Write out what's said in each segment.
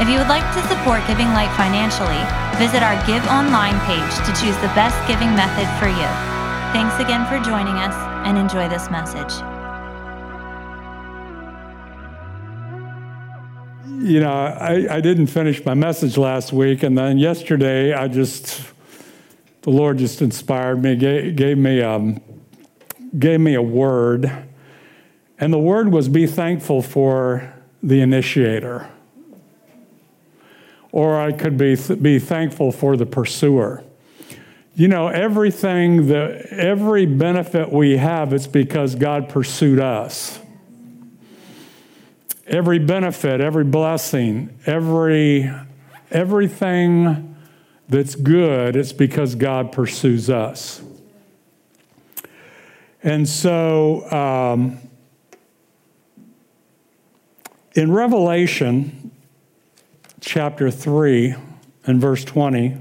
If you would like to support Giving Light financially, visit our Give Online page to choose the best giving method for you. Thanks again for joining us and enjoy this message. You know, I, I didn't finish my message last week, and then yesterday I just, the Lord just inspired me, gave, gave me, um, gave me a word, and the word was be thankful for the initiator or I could be, be thankful for the pursuer. You know, everything, that, every benefit we have, it's because God pursued us. Every benefit, every blessing, every, everything that's good, it's because God pursues us. And so, um, in Revelation, chapter 3 and verse 20.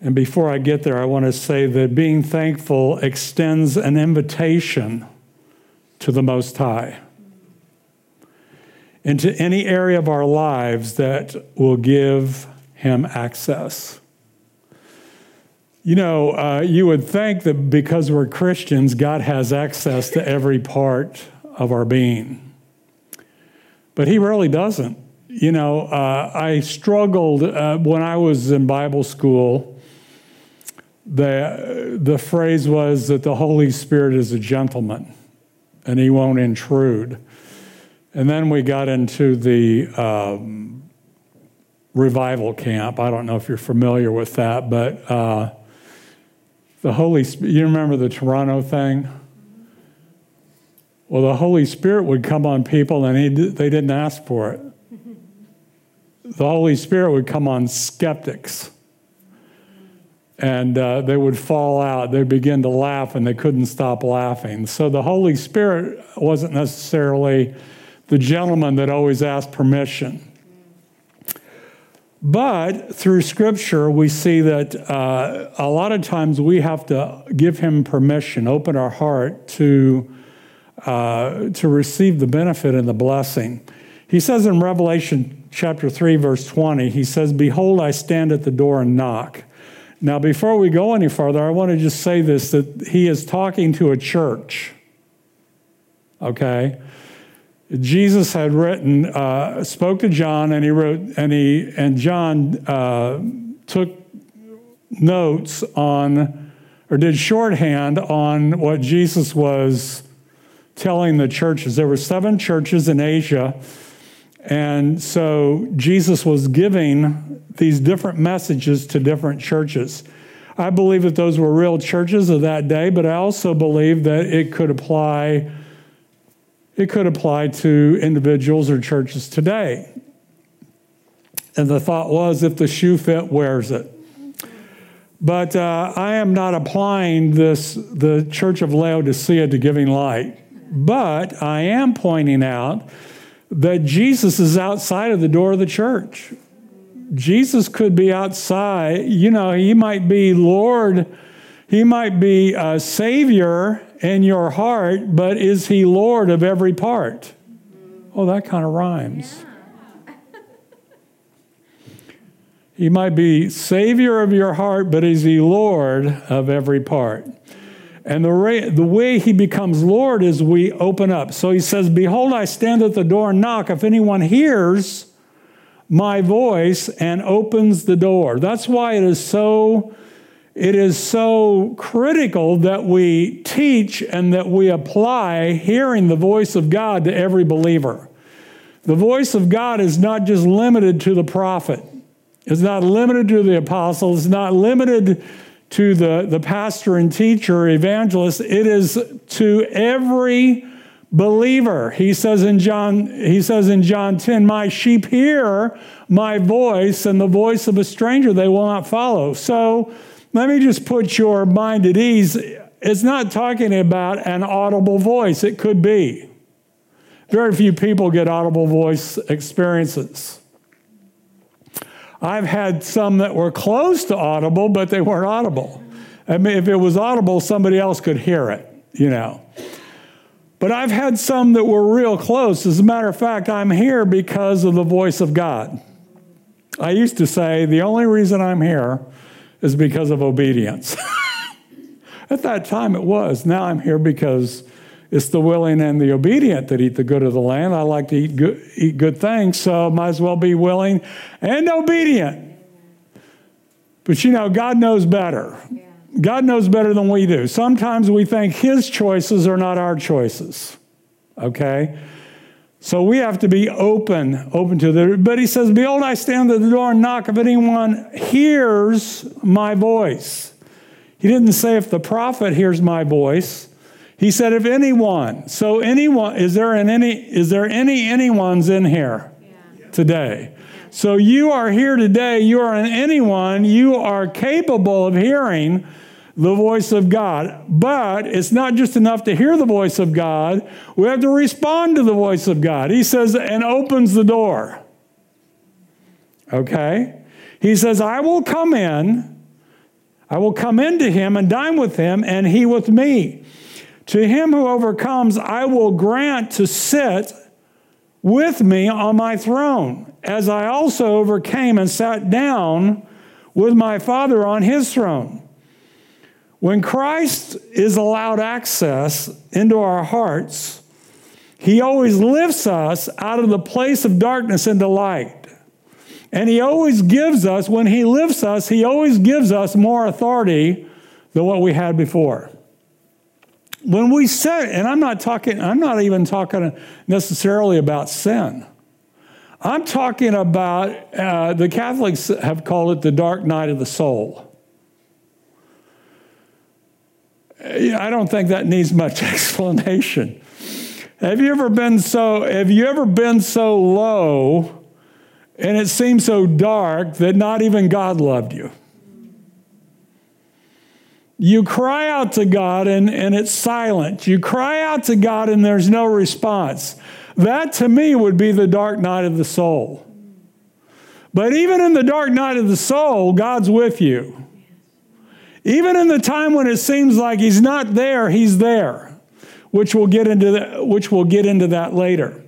And before I get there, I want to say that being thankful extends an invitation to the Most High into any area of our lives that will give Him access. You know, uh, you would think that because we're Christians, God has access to every part of our being. But He really doesn't. You know, uh, I struggled uh, when I was in Bible school. The, the phrase was that the Holy Spirit is a gentleman and He won't intrude. And then we got into the um, revival camp. I don't know if you're familiar with that, but uh, the Holy Spirit, you remember the Toronto thing? Well, the Holy Spirit would come on people and he, they didn't ask for it. The Holy Spirit would come on skeptics. And uh, they would fall out. They'd begin to laugh and they couldn't stop laughing. So the Holy Spirit wasn't necessarily the gentleman that always asked permission. But through Scripture, we see that uh, a lot of times we have to give Him permission, open our heart to, uh, to receive the benefit and the blessing. He says in Revelation chapter 3, verse 20, He says, Behold, I stand at the door and knock. Now, before we go any further, I want to just say this that He is talking to a church. Okay? Jesus had written, uh, spoke to John, and he wrote, and he and John uh, took notes on, or did shorthand on what Jesus was telling the churches. There were seven churches in Asia, and so Jesus was giving these different messages to different churches. I believe that those were real churches of that day, but I also believe that it could apply it could apply to individuals or churches today. And the thought was if the shoe fit, wears it. But uh, I am not applying this, the Church of Laodicea to giving light. But I am pointing out that Jesus is outside of the door of the church. Jesus could be outside. You know, he might be Lord, he might be a Savior in your heart, but is he Lord of every part? Oh, that kind of rhymes. He might be Savior of your heart, but is he Lord of every part? And the, way, the way he becomes Lord is we open up. So he says, Behold, I stand at the door and knock. If anyone hears my voice and opens the door. That's why it is so it is so critical that we teach and that we apply hearing the voice of God to every believer. The voice of God is not just limited to the prophet, it's not limited to the apostle, it's not limited to the, the pastor and teacher, evangelist. It is to every believer. He says in John, he says in John 10, My sheep hear my voice, and the voice of a stranger they will not follow. So let me just put your mind at ease. It's not talking about an audible voice. It could be. Very few people get audible voice experiences. I've had some that were close to audible, but they weren't audible. I mean, if it was audible, somebody else could hear it, you know. But I've had some that were real close. As a matter of fact, I'm here because of the voice of God. I used to say the only reason I'm here is because of obedience. At that time, it was. Now I'm here because it's the willing and the obedient that eat the good of the land. I like to eat good, eat good things, so might as well be willing and obedient. But you know, God knows better. God knows better than we do. Sometimes we think His choices are not our choices. Okay? So we have to be open, open to the. But He says, Behold, I stand at the door and knock. If anyone hears my voice, He didn't say if the prophet hears my voice. He said, if anyone. So anyone, is there an any, is there any anyone's in here yeah. today? So you are here today, you are an anyone, you are capable of hearing the voice of God. But it's not just enough to hear the voice of God, we have to respond to the voice of God. He says, and opens the door. Okay? He says, I will come in, I will come into him and dine with him, and he with me. To him who overcomes, I will grant to sit with me on my throne, as I also overcame and sat down with my Father on his throne. When Christ is allowed access into our hearts, he always lifts us out of the place of darkness into light. And he always gives us, when he lifts us, he always gives us more authority than what we had before. When we say, and I'm not talking, I'm not even talking necessarily about sin. I'm talking about, uh, the Catholics have called it the dark night of the soul. I don't think that needs much explanation. Have you ever been so have you ever been so low and it seemed so dark that not even God loved you? You cry out to God and, and it's silent. You cry out to God and there's no response. That to me would be the dark night of the soul. But even in the dark night of the soul, God's with you. Even in the time when it seems like he's not there, he's there, which we'll get into that, which we'll get into that later.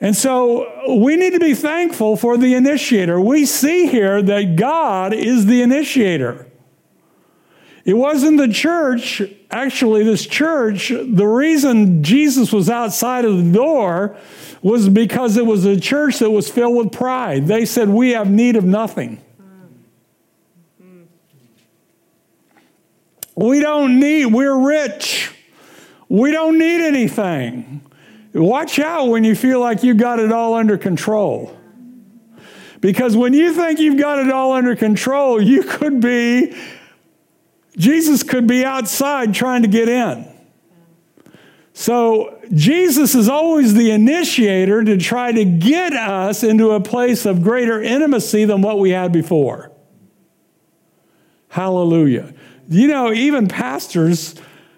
And so we need to be thankful for the initiator. We see here that God is the initiator. It wasn't the church, actually, this church, the reason Jesus was outside of the door was because it was a church that was filled with pride. They said, We have need of nothing. We don't need, we're rich. We don't need anything. Watch out when you feel like you got it all under control. Because when you think you've got it all under control, you could be, Jesus could be outside trying to get in. So Jesus is always the initiator to try to get us into a place of greater intimacy than what we had before. Hallelujah. You know, even pastors,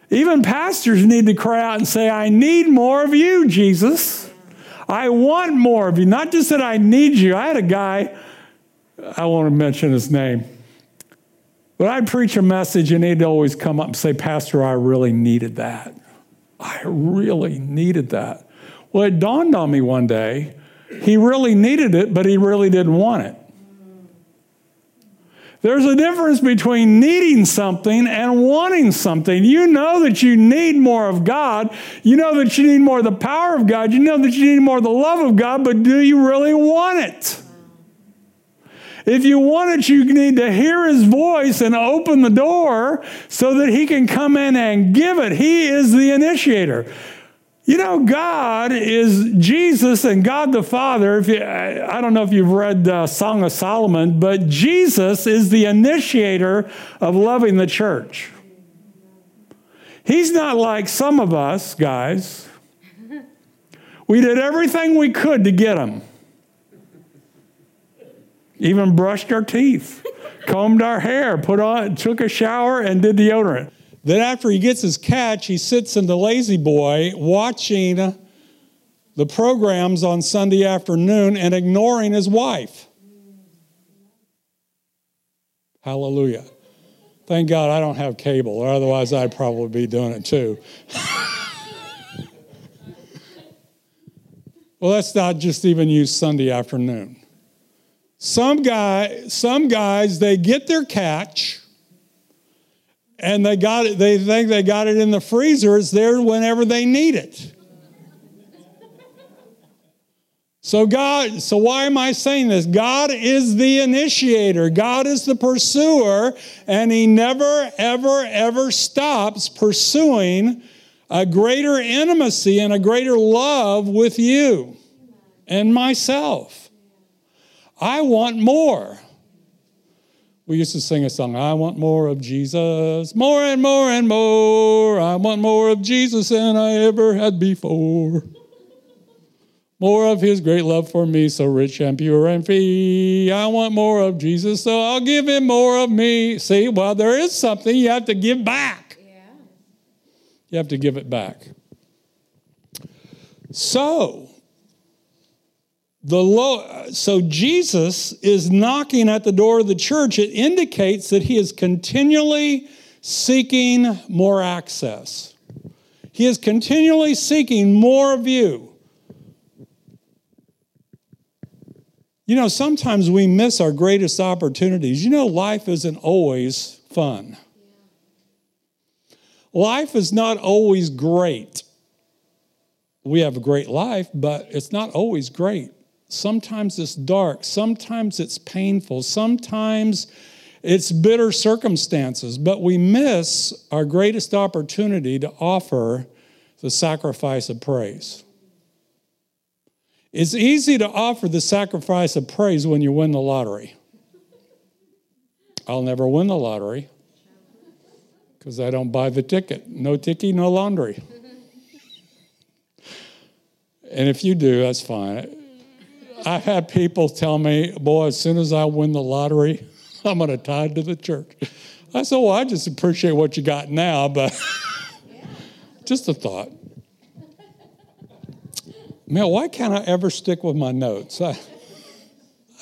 even pastors need to cry out and say, I need more of you, Jesus. I want more of you. Not just that I need you. I had a guy, I won't mention his name, but I'd preach a message and he'd always come up and say, Pastor, I really needed that. I really needed that. Well, it dawned on me one day, he really needed it, but he really didn't want it. There's a difference between needing something and wanting something. You know that you need more of God. You know that you need more of the power of God. You know that you need more of the love of God, but do you really want it? If you want it, you need to hear his voice and open the door so that he can come in and give it. He is the initiator. You know, God is Jesus and God the Father. If you, I don't know if you've read uh, Song of Solomon, but Jesus is the initiator of loving the church. He's not like some of us, guys. We did everything we could to get him. Even brushed our teeth, combed our hair, put on, took a shower, and did deodorant. Then, after he gets his catch, he sits in the La-Z-Boy watching the programs on Sunday afternoon and ignoring his wife. Hallelujah. Thank God I don't have cable, or otherwise I'd probably be doing it too. well, let's not just even use Sunday afternoon. Some guy, some guys, they get their catch and they got it, they think they got it in the freezer. It's there whenever they need it. So, God, so why am I saying this? God is the initiator, God is the pursuer, and He never, ever, ever stops pursuing a greater intimacy and a greater love with you and myself. I want more. We used to sing a song, I want more of Jesus, more and more and more. I want more of Jesus than I ever had before. More of his great love for me, so rich and pure and free. I want more of Jesus, so I'll give him more of me. See, well, there is something you have to give back. Yeah. You have to give it back. So, the low, so Jesus is knocking at the door of the church. It indicates that he is continually seeking more access. He is continually seeking more of you. You know, sometimes we miss our greatest opportunities. You know, life isn't always fun. Life is not always great. We have a great life, but it's not always great. Sometimes it's dark, sometimes it's painful, sometimes it's bitter circumstances, but we miss our greatest opportunity to offer the sacrifice of praise. It's easy to offer the sacrifice of praise when you win the lottery. I'll never win the lottery because I don't buy the ticket. No ticket, no laundry. And if you do, that's fine. I've had people tell me, boy, as soon as I win the lottery, I'm going to tithe to the church. I said, well, I just appreciate what you got now, but just a thought. Man, why can't I ever stick with my notes? I,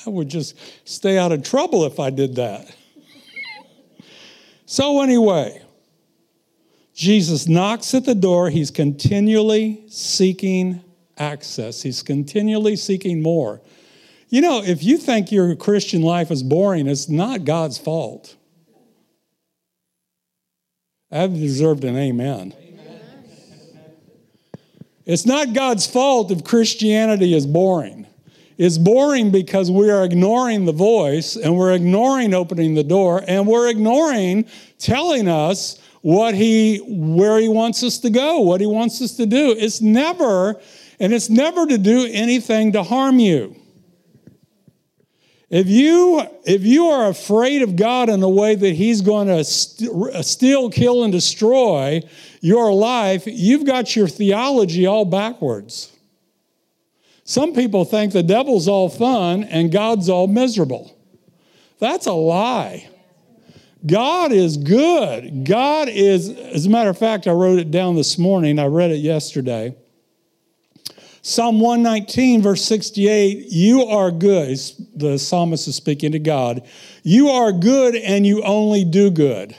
I would just stay out of trouble if I did that. So, anyway, Jesus knocks at the door. He's continually seeking access, he's continually seeking more. You know, if you think your Christian life is boring, it's not God's fault. I've deserved an amen. It's not God's fault if Christianity is boring. It's boring because we are ignoring the voice and we're ignoring opening the door and we're ignoring telling us what he where he wants us to go, what he wants us to do. It's never and it's never to do anything to harm you. If you, if you are afraid of God in the way that He's going to st- steal, kill, and destroy your life, you've got your theology all backwards. Some people think the devil's all fun and God's all miserable. That's a lie. God is good. God is, as a matter of fact, I wrote it down this morning. I read it yesterday. Psalm 119, verse 68 You are good. The psalmist is speaking to God. You are good and you only do good.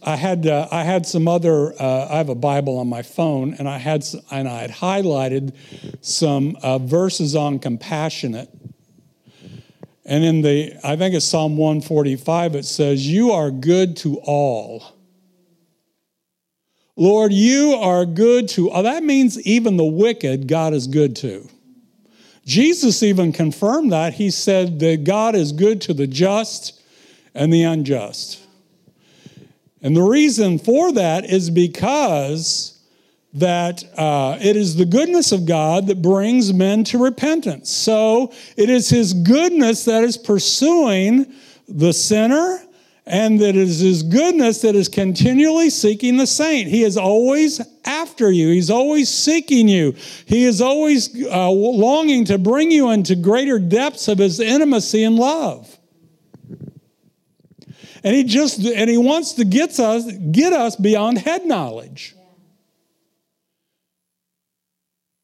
I had uh, I had some other uh, I have a Bible on my phone and I had and I had highlighted some uh, verses on compassionate. And in the I think it's Psalm 145 it says you are good to all. Lord, you are good to, all. that means even the wicked, God is good to. Jesus even confirmed that. He said that God is good to the just and the unjust. And the reason for that is because that uh, it is the goodness of God that brings men to repentance. So it is His goodness that is pursuing the sinner and that it is his goodness that is continually seeking the saint. He is always after you, he's always seeking you, he is always uh, longing to bring you into greater depths of his intimacy and love. And he just and he wants to get us get us beyond head knowledge.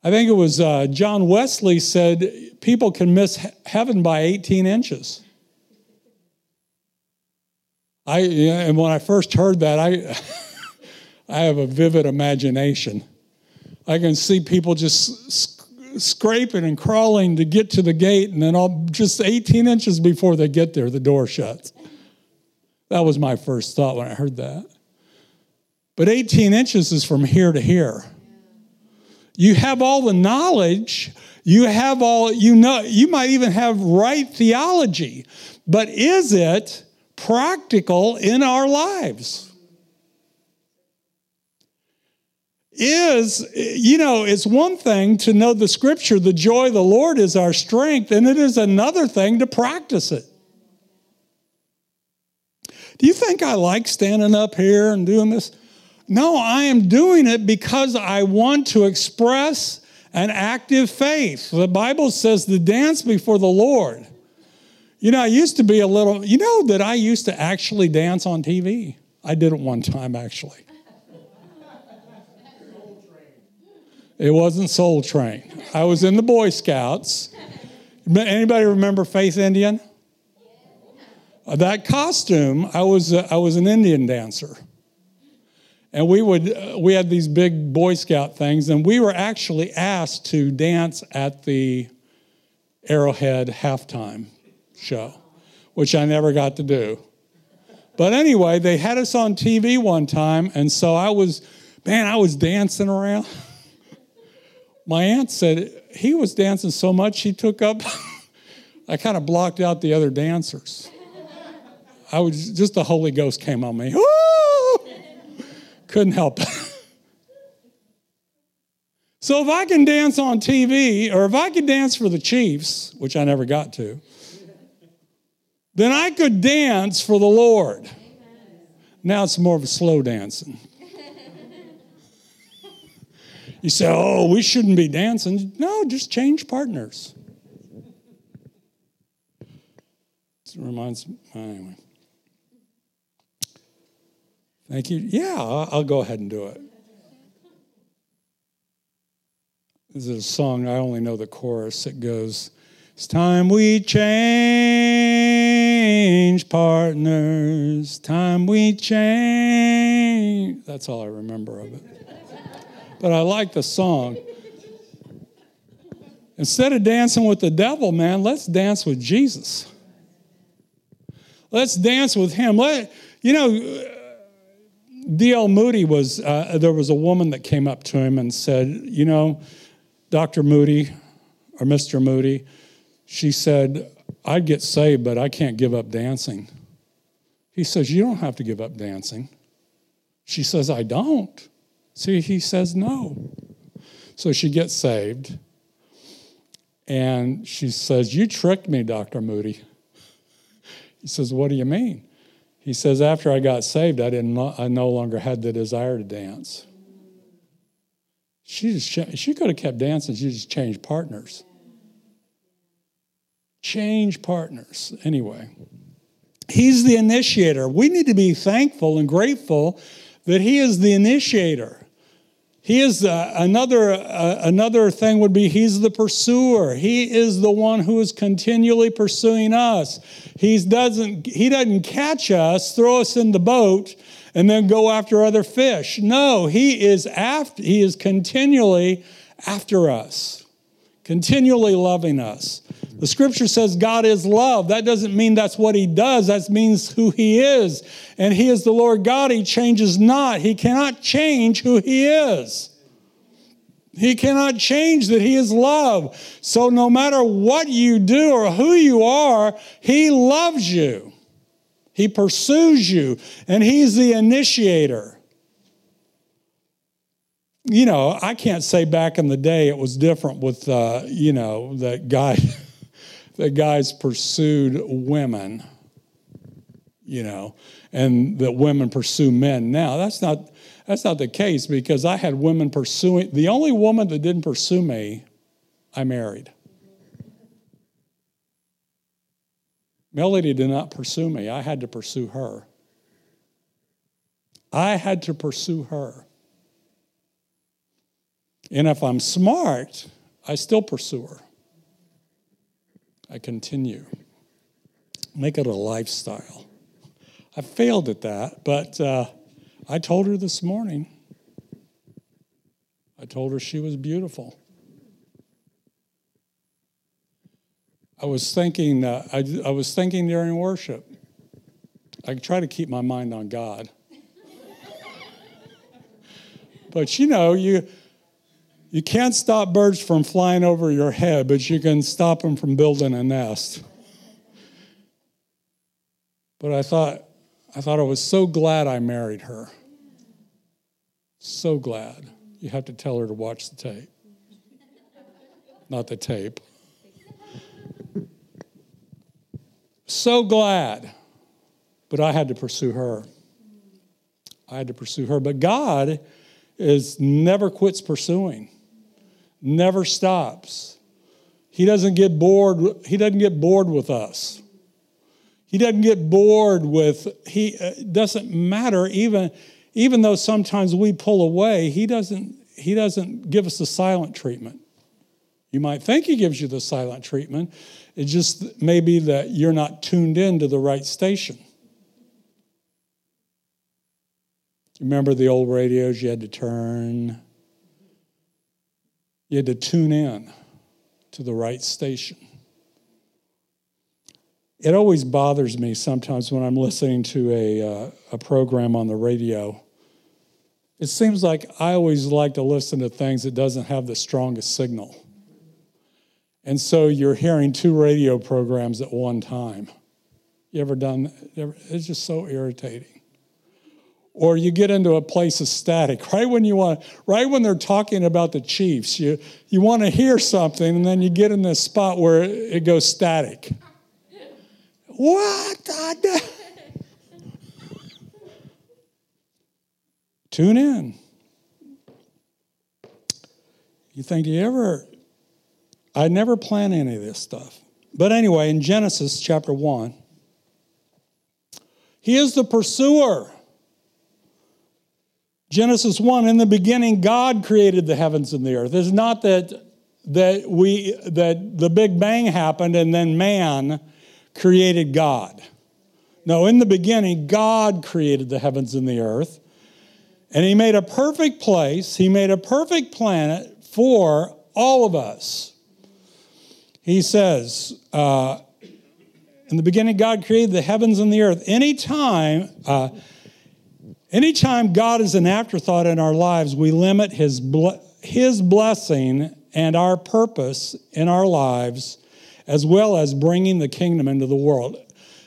I think it was uh, John Wesley said people can miss heaven by 18 inches. I and when I first heard that, I I have a vivid imagination. I can see people just sc- scraping and crawling to get to the gate, and then all just 18 inches before they get there, the door shuts. That was my first thought when I heard that. But 18 inches is from here to here. You have all the knowledge, you have all, you know, you might even have right theology, but is it practical in our lives? Is, you know, it's one thing to know the scripture, the joy of the Lord is our strength, and it is another thing to practice it. Do you think I like standing up here and doing this? No, I am doing it because I want to express an active faith. The Bible says to dance before the Lord. You know, I used to be a little, you know, that I used to actually dance on TV. I did it one time, actually. It wasn't Soul Train. I was in the Boy Scouts. Anybody remember Faith Indian? That costume, I was, uh, I was an Indian dancer. And we would, uh, we had these big Boy Scout things, and we were actually asked to dance at the Arrowhead halftime show, which I never got to do. But anyway, they had us on TV one time, and so I was, man, I was dancing around. My aunt said he was dancing so much he took up, I kind of blocked out the other dancers. I was just the Holy Ghost came on me. Woo! Couldn't help it. so if I can dance on TV, or if I could dance for the Chiefs, which I never got to, then I could dance for the Lord. Now it's more of a slow dancing. You say, oh, we shouldn't be dancing. No, just change partners. It reminds me, anyway. Thank you. Yeah, I'll go ahead and do it. This is a song, I only know the chorus. It goes, It's time we change partners, time we change. That's all I remember of it. But I like the song. Instead of dancing with the devil, man, let's dance with Jesus. Let's dance with him. Let, you know, D.L. Moody was, uh, there was a woman that came up to him and said, You know, Dr. Moody or Mr. Moody, she said, I'd get saved, but I can't give up dancing. He says, You don't have to give up dancing. She says, I don't. See, he says, No. So she gets saved. And she says, You tricked me, Dr. Moody. He says, What do you mean? He says, after I got saved, I, didn't, I no longer had the desire to dance. She, just, she could have kept dancing, she just changed partners. Change partners. Anyway, he's the initiator. We need to be thankful and grateful that he is the initiator. He is uh, another uh, another thing would be he's the pursuer. He is the one who is continually pursuing us. He doesn't he doesn't catch us, throw us in the boat, and then go after other fish. No, he is after he is continually after us, continually loving us. The scripture says God is love. That doesn't mean that's what he does, that means who he is. And he is the Lord God. He changes not. He cannot change who he is. He cannot change that he is love. So no matter what you do or who you are, he loves you. He pursues you, and he's the initiator. You know, I can't say back in the day it was different with, uh, you know, that guy. that guys pursued women. you know, and that women pursue men now. That's not that's not the case because I had women pursuing the only woman that didn't pursue me, I married. Melody did not pursue me. I had to pursue her. I had to pursue her. And if I'm smart, I still pursue her. I continue. Make it a lifestyle. I failed at that, but uh, I told her this morning. I told her she was beautiful. I was thinking. Uh, I, I was thinking during worship. I try to keep my mind on God. but you know, you you can't stop birds from flying over your head, but you can stop them from building a nest. But I thought, I thought I was so glad I married her. So glad. You have to tell her to watch the tape, not the tape. So glad. But I had to pursue her. I had to pursue her. But God is never quits pursuing, never stops. He doesn't get bored. He doesn't get bored with us. He doesn't get bored with, he uh, doesn't matter, even, even though sometimes we pull away, he doesn't, he doesn't give us the silent treatment. You might think he gives you the silent treatment. It just may be that you're not tuned in to the right station. Remember the old radios you had to turn? You had to tune in to the right station it always bothers me sometimes when I'm listening to a, uh, a program on the radio. It seems like I always like to listen to things that doesn't have the strongest signal. And so you're hearing two radio programs at one time. You ever done that? It's just so irritating. Or you get into a place of static right when you want, right when they're talking about the Chiefs. You you want to hear something, and then you get in this spot where it goes static. What? Tune in. You think, do you ever? I never plan any of this stuff. But anyway, in Genesis chapter 1, he is the pursuer. Genesis 1, in the beginning, God created the heavens and the earth. It's not that, that, we, that the Big Bang happened and then man created God. No, in the beginning, God created the heavens and the earth. And He made a perfect place, He made a perfect planet for all of us. He says, uh, in the beginning, God created the heavens and the earth. Anytime, uh, anytime God is an afterthought in our lives, we limit His, his blessing and our purpose in our lives as well as bringing the kingdom into the world.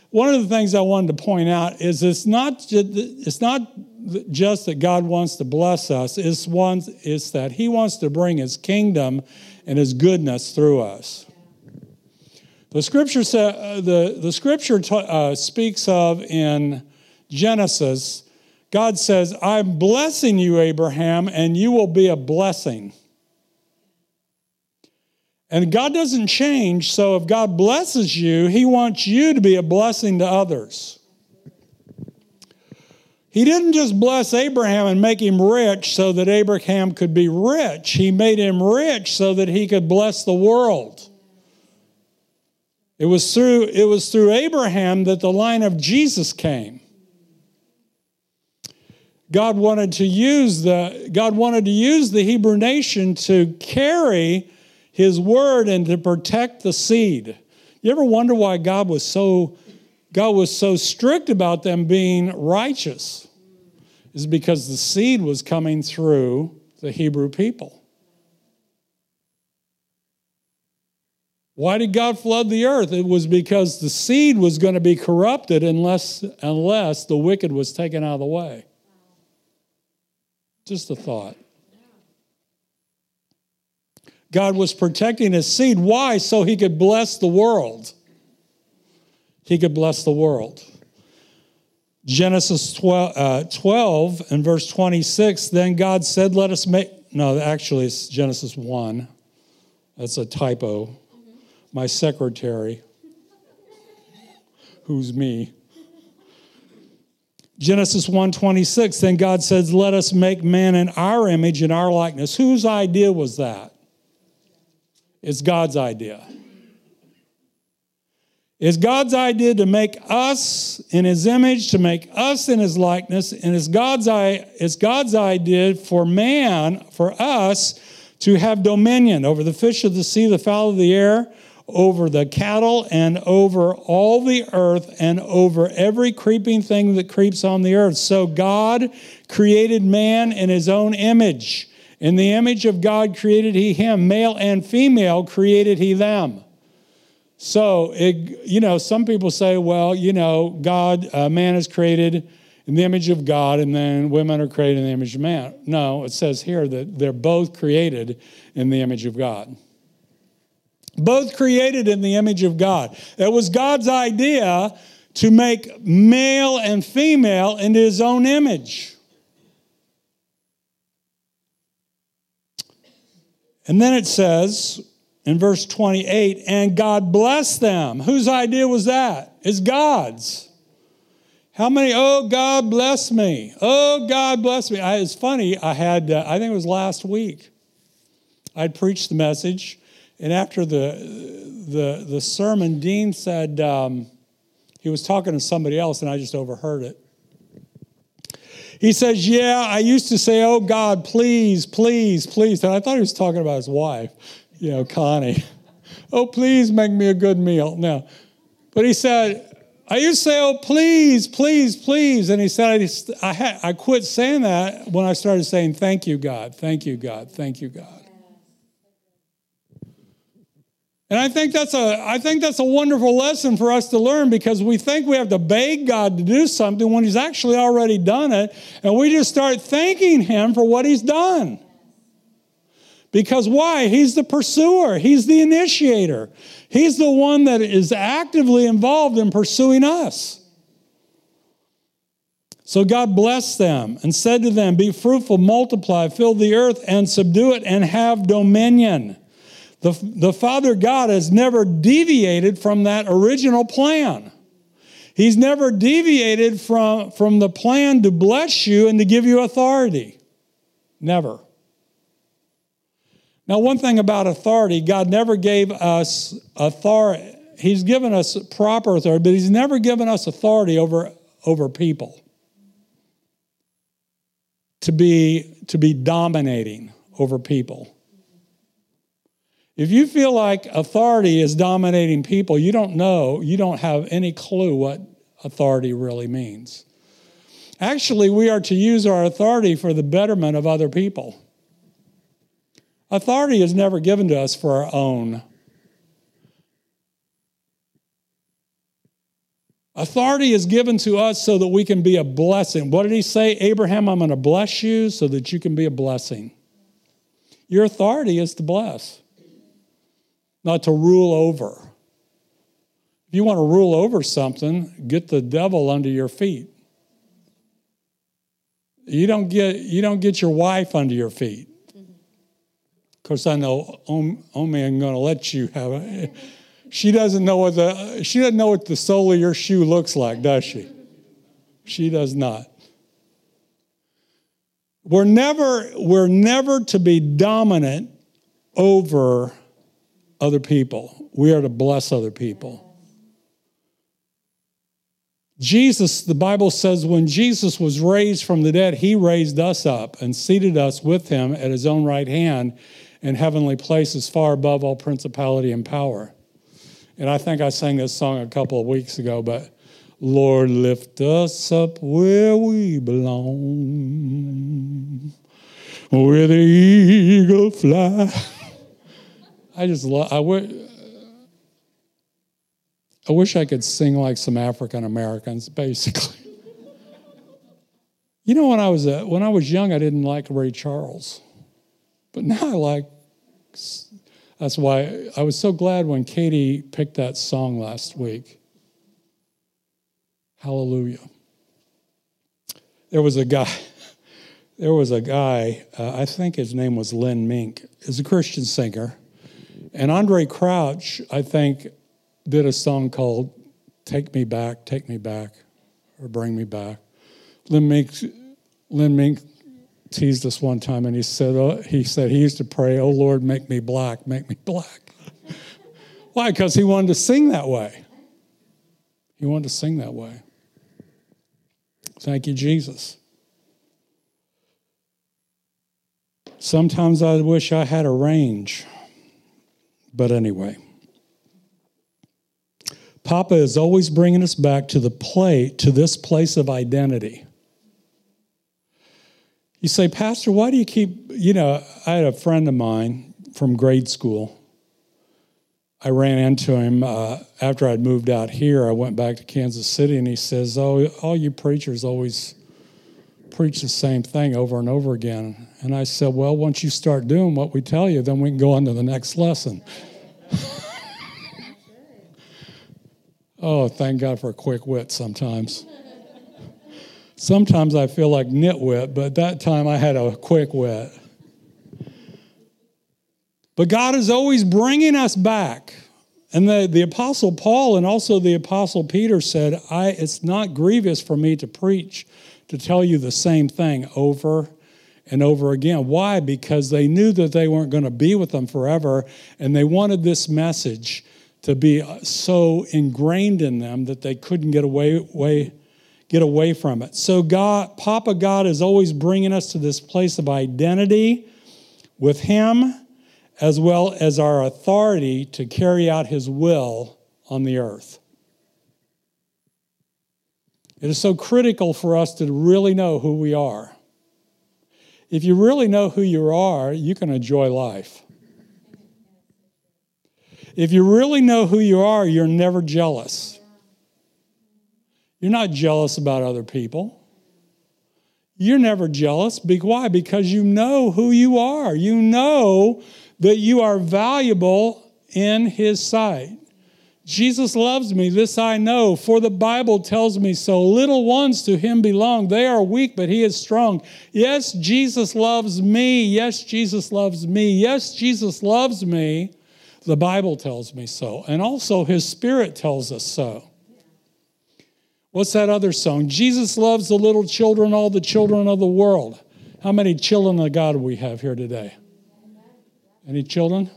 One of the things I wanted to point out is it's not it's not just that God wants to bless us, it's, one, it's that He wants to bring His kingdom and His goodness through us. The scripture, sa- the, the scripture t- uh, speaks of in Genesis, God says, I'm blessing you, Abraham, and you will be a blessing. And God doesn't change, so if God blesses you, He wants you to be a blessing to others. He didn't just bless Abraham and make him rich so that Abraham could be rich. He made him rich so that he could bless the world. It was through, it was through Abraham that the line of Jesus came. God wanted to use the, God wanted to use the Hebrew nation to carry his word and to protect the seed. You ever wonder why God was so God was so strict about them being righteous? Is because the seed was coming through the Hebrew people. Why did God flood the earth? It was because the seed was going to be corrupted unless, unless the wicked was taken out of the way. Just a thought. God was protecting his seed. Why? So he could bless the world. He could bless the world. Genesis 12, uh, 12 and verse 26, then God said, Let us make, no, actually it's Genesis 1. That's a typo. My secretary, who's me. Genesis 1:26 then God says let us make man in our image in our likeness. Whose idea was that? It's God's idea. It's God's idea to make us in his image, to make us in his likeness, and it's God's, it's God's idea for man, for us, to have dominion over the fish of the sea, the fowl of the air, over the cattle, and over all the earth, and over every creeping thing that creeps on the earth. So God created man in his own image. In the image of God created he him, male and female created he them. So, it, you know, some people say, well, you know, God, uh, man is created in the image of God, and then women are created in the image of man. No, it says here that they're both created in the image of God. Both created in the image of God. It was God's idea to make male and female into his own image. And then it says, in verse 28 and God blessed them. Whose idea was that? It's God's. How many, oh, God bless me. Oh, God bless me. I, it's funny, I had, uh, I think it was last week, I'd preached the message, and after the, the, the sermon, Dean said, um, he was talking to somebody else, and I just overheard it. He says, Yeah, I used to say, Oh God, please, please, please. And I thought he was talking about his wife you know, Connie, oh, please make me a good meal. No. But he said, I used to say, oh, please, please, please. And he said, I, had, I quit saying that when I started saying, thank you, God, thank you, God, thank you, God. And I think that's a I think that's a wonderful lesson for us to learn because we think we have to beg God to do something when he's actually already done it and we just start thanking him for what he's done. Because why? He's the pursuer, He's the initiator, He's the one that is actively involved in pursuing us. So God blessed them and said to them, Be fruitful, multiply, fill the earth, and subdue it, and have dominion. The, the Father God has never deviated from that original plan. He's never deviated from, from the plan to bless you and to give you authority. Never. Now, one thing about authority, God never gave us authority. He's given us proper authority, but He's never given us authority over, over people to be, to be dominating over people. If you feel like authority is dominating people, you don't know, you don't have any clue what authority really means. Actually, we are to use our authority for the betterment of other people. Authority is never given to us for our own. Authority is given to us so that we can be a blessing. What did he say? Abraham, I'm going to bless you so that you can be a blessing. Your authority is to bless, not to rule over. If you want to rule over something, get the devil under your feet. You don't get, you don't get your wife under your feet Of course, I know Omi I'm going to let you have it. She doesn't know what the she doesn't know what the sole of your shoe looks like, does she? She does not. We're never we're never to be dominant over other people. We are to bless other people. Jesus, the Bible says, when Jesus was raised from the dead, he raised us up and seated us with him at his own right hand in heavenly places far above all principality and power. And I think I sang this song a couple of weeks ago, but Lord, lift us up where we belong, where the eagle fly. I just love, I wish, I wish I could sing like some African Americans, basically. you know, when I was a, when I was young, I didn't like Ray Charles. But now I like, that's why I was so glad when Katie picked that song last week. Hallelujah. there was a guy. There was a guy. Uh, I think his name was Lynn Mink. Is a Christian singer, and Andre Crouch. I think did a song called "Take Me Back, Take Me Back," or "Bring Me Back." Lynn Mink. Lynn Mink teased us one time, and he said, oh, he said he used to pray, "Oh Lord, make me black, make me black." Why? Because he wanted to sing that way. He wanted to sing that way. Thank you, Jesus. Sometimes I wish I had a range. But anyway, Papa is always bringing us back to the plate, to this place of identity. You say, Pastor, why do you keep, you know, I had a friend of mine from grade school. I ran into him uh, after I'd moved out here. I went back to Kansas City and he says, Oh, all you preachers always preach the same thing over and over again. And I said, Well, once you start doing what we tell you, then we can go on to the next lesson. oh, thank God for a quick wit sometimes. sometimes I feel like nitwit, but that time I had a quick wit. But God is always bringing us back. And the, the Apostle Paul and also the Apostle Peter said, I, It's not grievous for me to preach to tell you the same thing over and over again. Why? Because they knew that they weren't going to be with them forever, and they wanted this message to be uh, so ingrained in them that they couldn't get away, away, get away from it. So God, Papa God is always bringing us to this place of identity with Him, as well as our authority to carry out His will on the earth. It is so critical for us to really know who we are. If you really know who you are, you can enjoy life. If you really know who you are, you're never jealous. You're not jealous about other people. You're never jealous. Why? Because you know who you are. You know that you are valuable in His sight. Jesus loves me, this I know, for the Bible tells me so. Little ones to him belong. They are weak, but he is strong. Yes, Jesus loves me. Yes, Jesus loves me. Yes, Jesus loves me. The Bible tells me so. And also his spirit tells us so. What's that other song? Jesus loves the little children, all the children of the world. How many children of God do we have here today? Any children?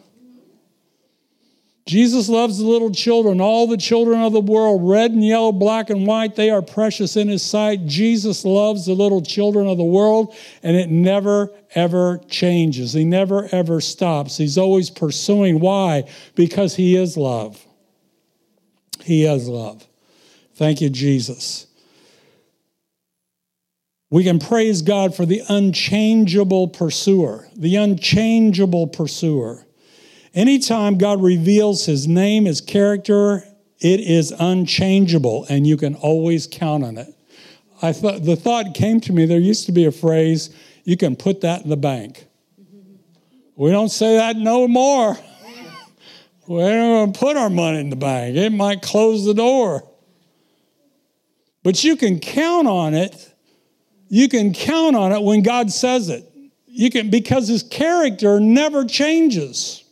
Jesus loves the little children, all the children of the world, red and yellow, black and white, they are precious in his sight. Jesus loves the little children of the world, and it never, ever changes. He never, ever stops. He's always pursuing. Why? Because he is love. He is love. Thank you, Jesus. We can praise God for the unchangeable pursuer, the unchangeable pursuer. Anytime God reveals his name, his character, it is unchangeable and you can always count on it. I thought the thought came to me there used to be a phrase, you can put that in the bank. We don't say that no more. we don't put our money in the bank. It might close the door. But you can count on it. You can count on it when God says it. You can because his character never changes.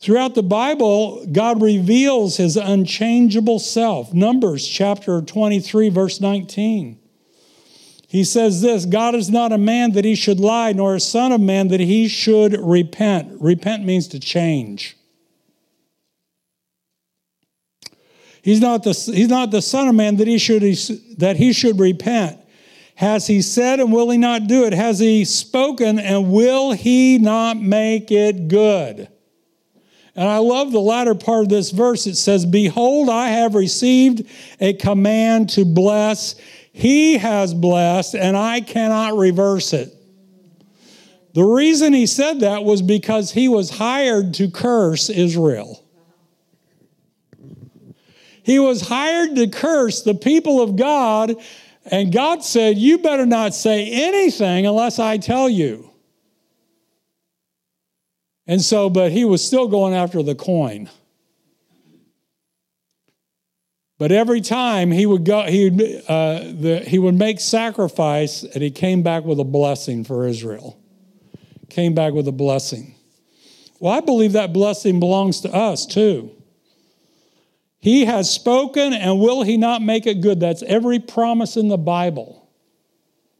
Throughout the Bible, God reveals his unchangeable self. Numbers chapter 23, verse 19. He says this God is not a man that he should lie, nor a son of man that he should repent. Repent means to change. He's not the, he's not the son of man that he, should, that he should repent. Has he said and will he not do it? Has he spoken and will he not make it good? And I love the latter part of this verse. It says, Behold, I have received a command to bless. He has blessed, and I cannot reverse it. The reason he said that was because he was hired to curse Israel. He was hired to curse the people of God, and God said, You better not say anything unless I tell you. And so, but he was still going after the coin. But every time he would go, he would, uh, the, he would make sacrifice, and he came back with a blessing for Israel. Came back with a blessing. Well, I believe that blessing belongs to us too. He has spoken, and will he not make it good? That's every promise in the Bible.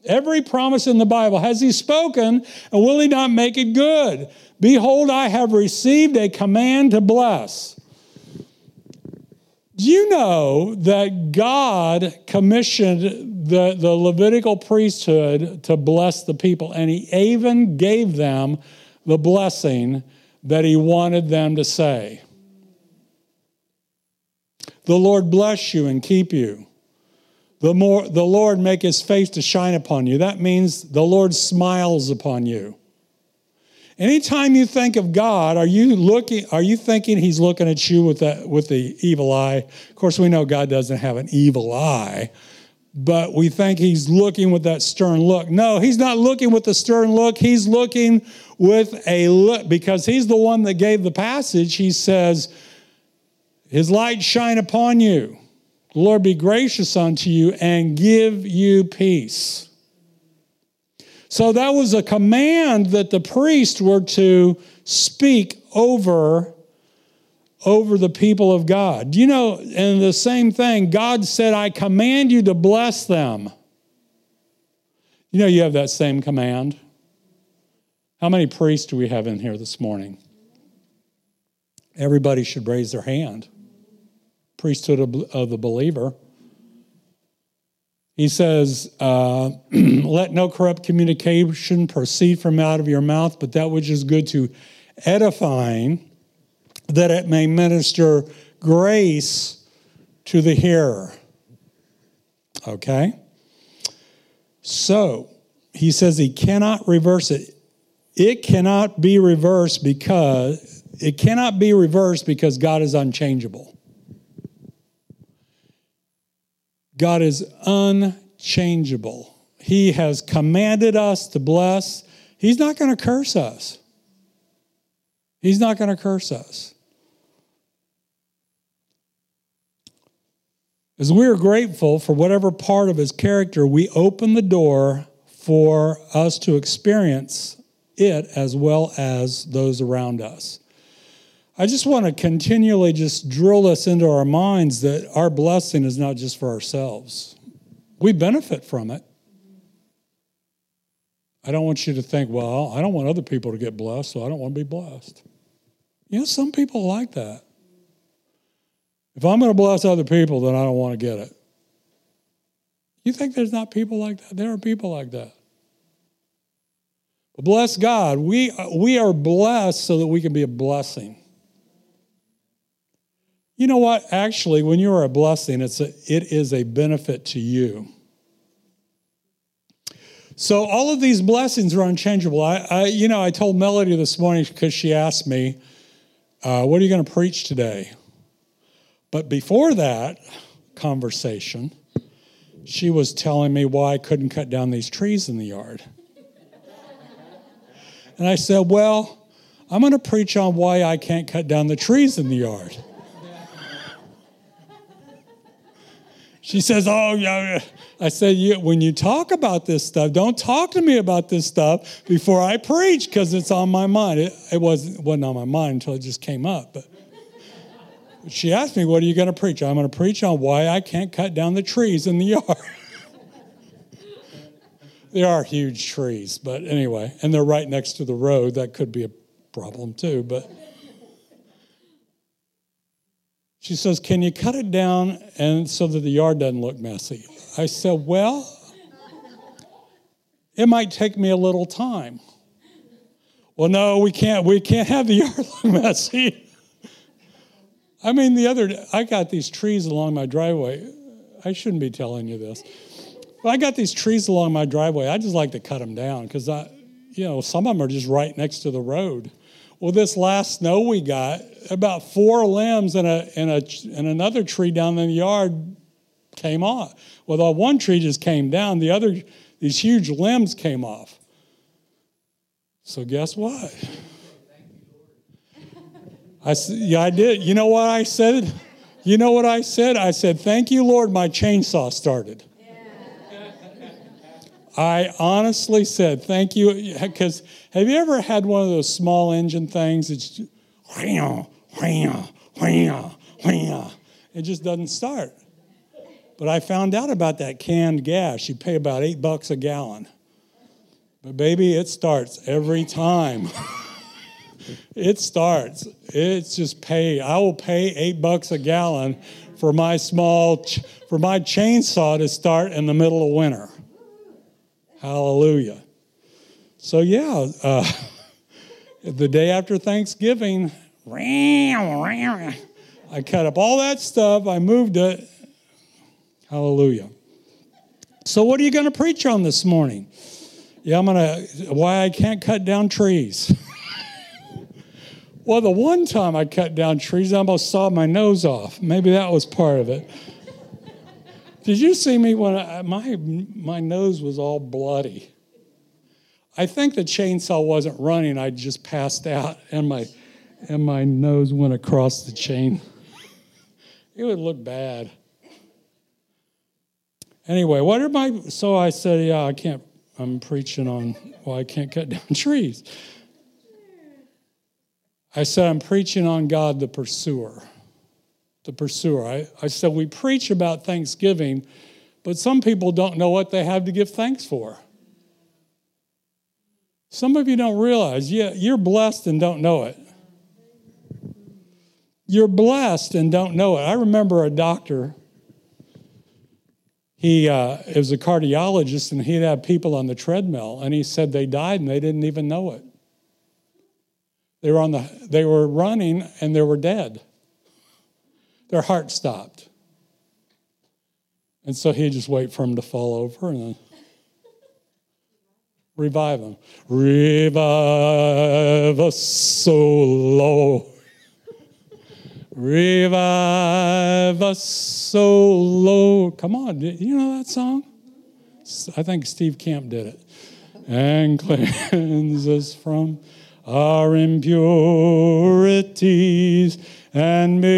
Every promise in the Bible. Has he spoken, and will he not make it good? Behold, I have received a command to bless. Do you know that God commissioned the, the Levitical priesthood to bless the people, and He even gave them the blessing that He wanted them to say? The Lord bless you and keep you. The, more, the Lord make His face to shine upon you. That means the Lord smiles upon you. Anytime you think of God, are you looking? Are you thinking He's looking at you with that with the evil eye? Of course, we know God doesn't have an evil eye, but we think He's looking with that stern look. No, He's not looking with the stern look. He's looking with a look because He's the one that gave the passage. He says, "His light shine upon you." The Lord be gracious unto you and give you peace. So that was a command that the priests were to speak over over the people of God. You know, and the same thing, God said, I command you to bless them. You know, you have that same command. How many priests do we have in here this morning? Everybody should raise their hand. Priesthood of the believer. He says, uh, Let no corrupt communication proceed from out of your mouth, but that which is good to edifying, that it may minister grace to the hearer. Okay? So, he says he cannot reverse it. It cannot be reversed because it cannot be reversed because God is unchangeable. God is unchangeable. He has commanded us to bless. He's not going to curse us. He's not going to curse us. As we are grateful for whatever part of his character, we open the door for us to experience it as well as those around us. I just want to continually just drill this into our minds that our blessing is not just for ourselves. We benefit from it. I don't want you to think, well, I don't want other people to get blessed, so I don't want to be blessed. You know, some people like that. If I'm going to bless other people, then I don't want to get it. You think there's not people like that? There are people like that. But bless God, we, we are blessed so that we can be a blessing. You know what? Actually, when you are a blessing, it's a, it is a benefit to you. So all of these blessings are unchangeable. I, I you know, I told Melody this morning because she asked me, uh, "What are you going to preach today?" But before that conversation, she was telling me why I couldn't cut down these trees in the yard. and I said, "Well, I'm going to preach on why I can't cut down the trees in the yard." She says, Oh, yeah. I said, yeah, when you talk about this stuff, don't talk to me about this stuff before I preach because it's on my mind. It, it, wasn't, wasn't on my mind until it just came up. But she asked me, What are you going to preach? I'm going to preach on why I can't cut down the trees in the yard. they are huge trees, but anyway, and they're right next to the road. That could be a problem too, but. She says, Can you cut it down and so that the yard doesn't look messy? I said, Well, it might take me a little time. Well, no, we can't. We can't have the yard look messy. I mean, the other day, I got these trees along my driveway. I shouldn't be telling you this. But I got these trees along my driveway. I just like to cut them down because I, you know, some of them are just right next to the road. Well, this last snow we got, about four limbs and, a, and, a, and another tree down in the yard came off. Well, the one tree just came down, the other, these huge limbs came off. So, guess what? I, yeah, I did. You know what I said? You know what I said? I said, Thank you, Lord, my chainsaw started. I honestly said, Thank you. Because have you ever had one of those small engine things? It's it just doesn't start. But I found out about that canned gas. You pay about eight bucks a gallon. But baby, it starts every time. it starts. It's just pay. I will pay eight bucks a gallon for my small, for my chainsaw to start in the middle of winter. Hallelujah. So yeah, uh, the day after Thanksgiving, I cut up all that stuff. I moved it. Hallelujah. So what are you going to preach on this morning? Yeah, I'm going to why I can't cut down trees. Well, the one time I cut down trees, I almost sawed my nose off. Maybe that was part of it. Did you see me when I, my, my nose was all bloody? I think the chainsaw wasn't running. I just passed out and my, and my nose went across the chain. it would look bad. Anyway, what are my, so I said, yeah, I can't, I'm preaching on why I can't cut down trees. I said, I'm preaching on God the pursuer. The pursuer. I, I said, we preach about Thanksgiving, but some people don't know what they have to give thanks for. Some of you don't realize, yeah, you're blessed and don't know it. You're blessed and don't know it. I remember a doctor, he uh, was a cardiologist, and he'd have people on the treadmill, and he said they died and they didn't even know it. They were, on the, they were running and they were dead. Their heart stopped. And so he'd just wait for them to fall over and then revive them. Revive us, so low. Revive us, so low. Come on, you know that song? I think Steve Camp did it. And cleanse us from our impurities and make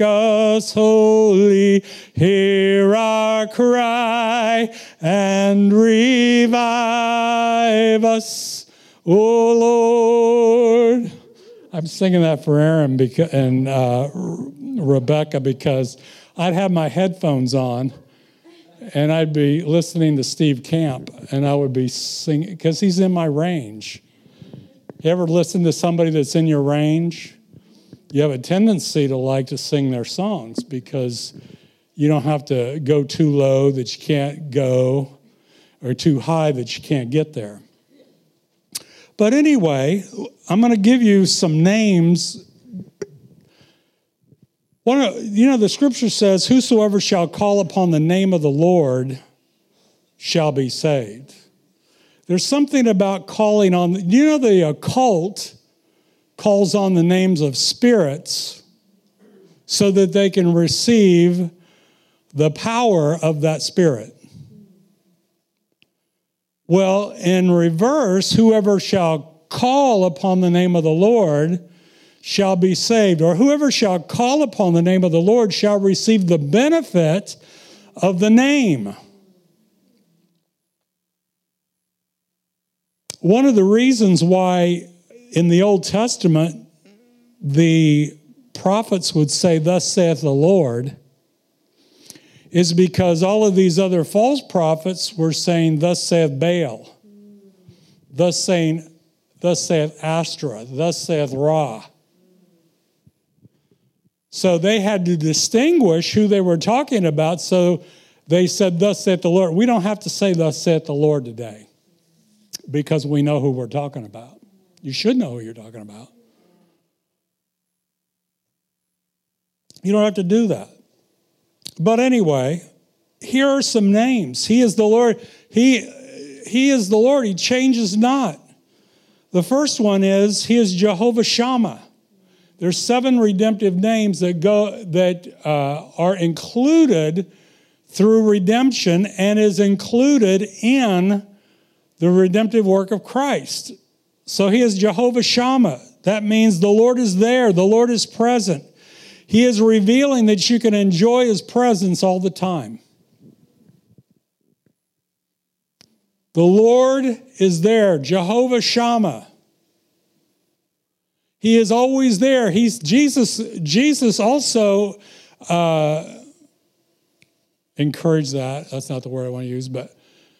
us holy. Hear our cry and revive us, O Lord. I'm singing that for Aaron and uh, Rebecca because I'd have my headphones on and I'd be listening to Steve Camp, and I would be singing because he's in my range. You ever listen to somebody that's in your range? You have a tendency to like to sing their songs because you don't have to go too low that you can't go or too high that you can't get there. But anyway, I'm going to give you some names one, you know, the scripture says, Whosoever shall call upon the name of the Lord shall be saved. There's something about calling on, you know, the occult calls on the names of spirits so that they can receive the power of that spirit. Well, in reverse, whoever shall call upon the name of the Lord shall be saved, or whoever shall call upon the name of the Lord shall receive the benefit of the name. One of the reasons why in the Old Testament the prophets would say, Thus saith the Lord, is because all of these other false prophets were saying, Thus saith Baal, thus saying, Thus saith Astra, thus saith Ra. So they had to distinguish who they were talking about. So they said, Thus saith the Lord. We don't have to say, Thus saith the Lord today because we know who we're talking about. You should know who you're talking about. You don't have to do that. But anyway, here are some names. He is the Lord. He, he is the Lord. He changes not. The first one is He is Jehovah Shammah. There's seven redemptive names that go that uh, are included through redemption and is included in the redemptive work of Christ. So he is Jehovah Shammah. That means the Lord is there, the Lord is present. He is revealing that you can enjoy His presence all the time. The Lord is there, Jehovah Shammah. He is always there. He's Jesus. Jesus also uh, encouraged that. That's not the word I want to use, but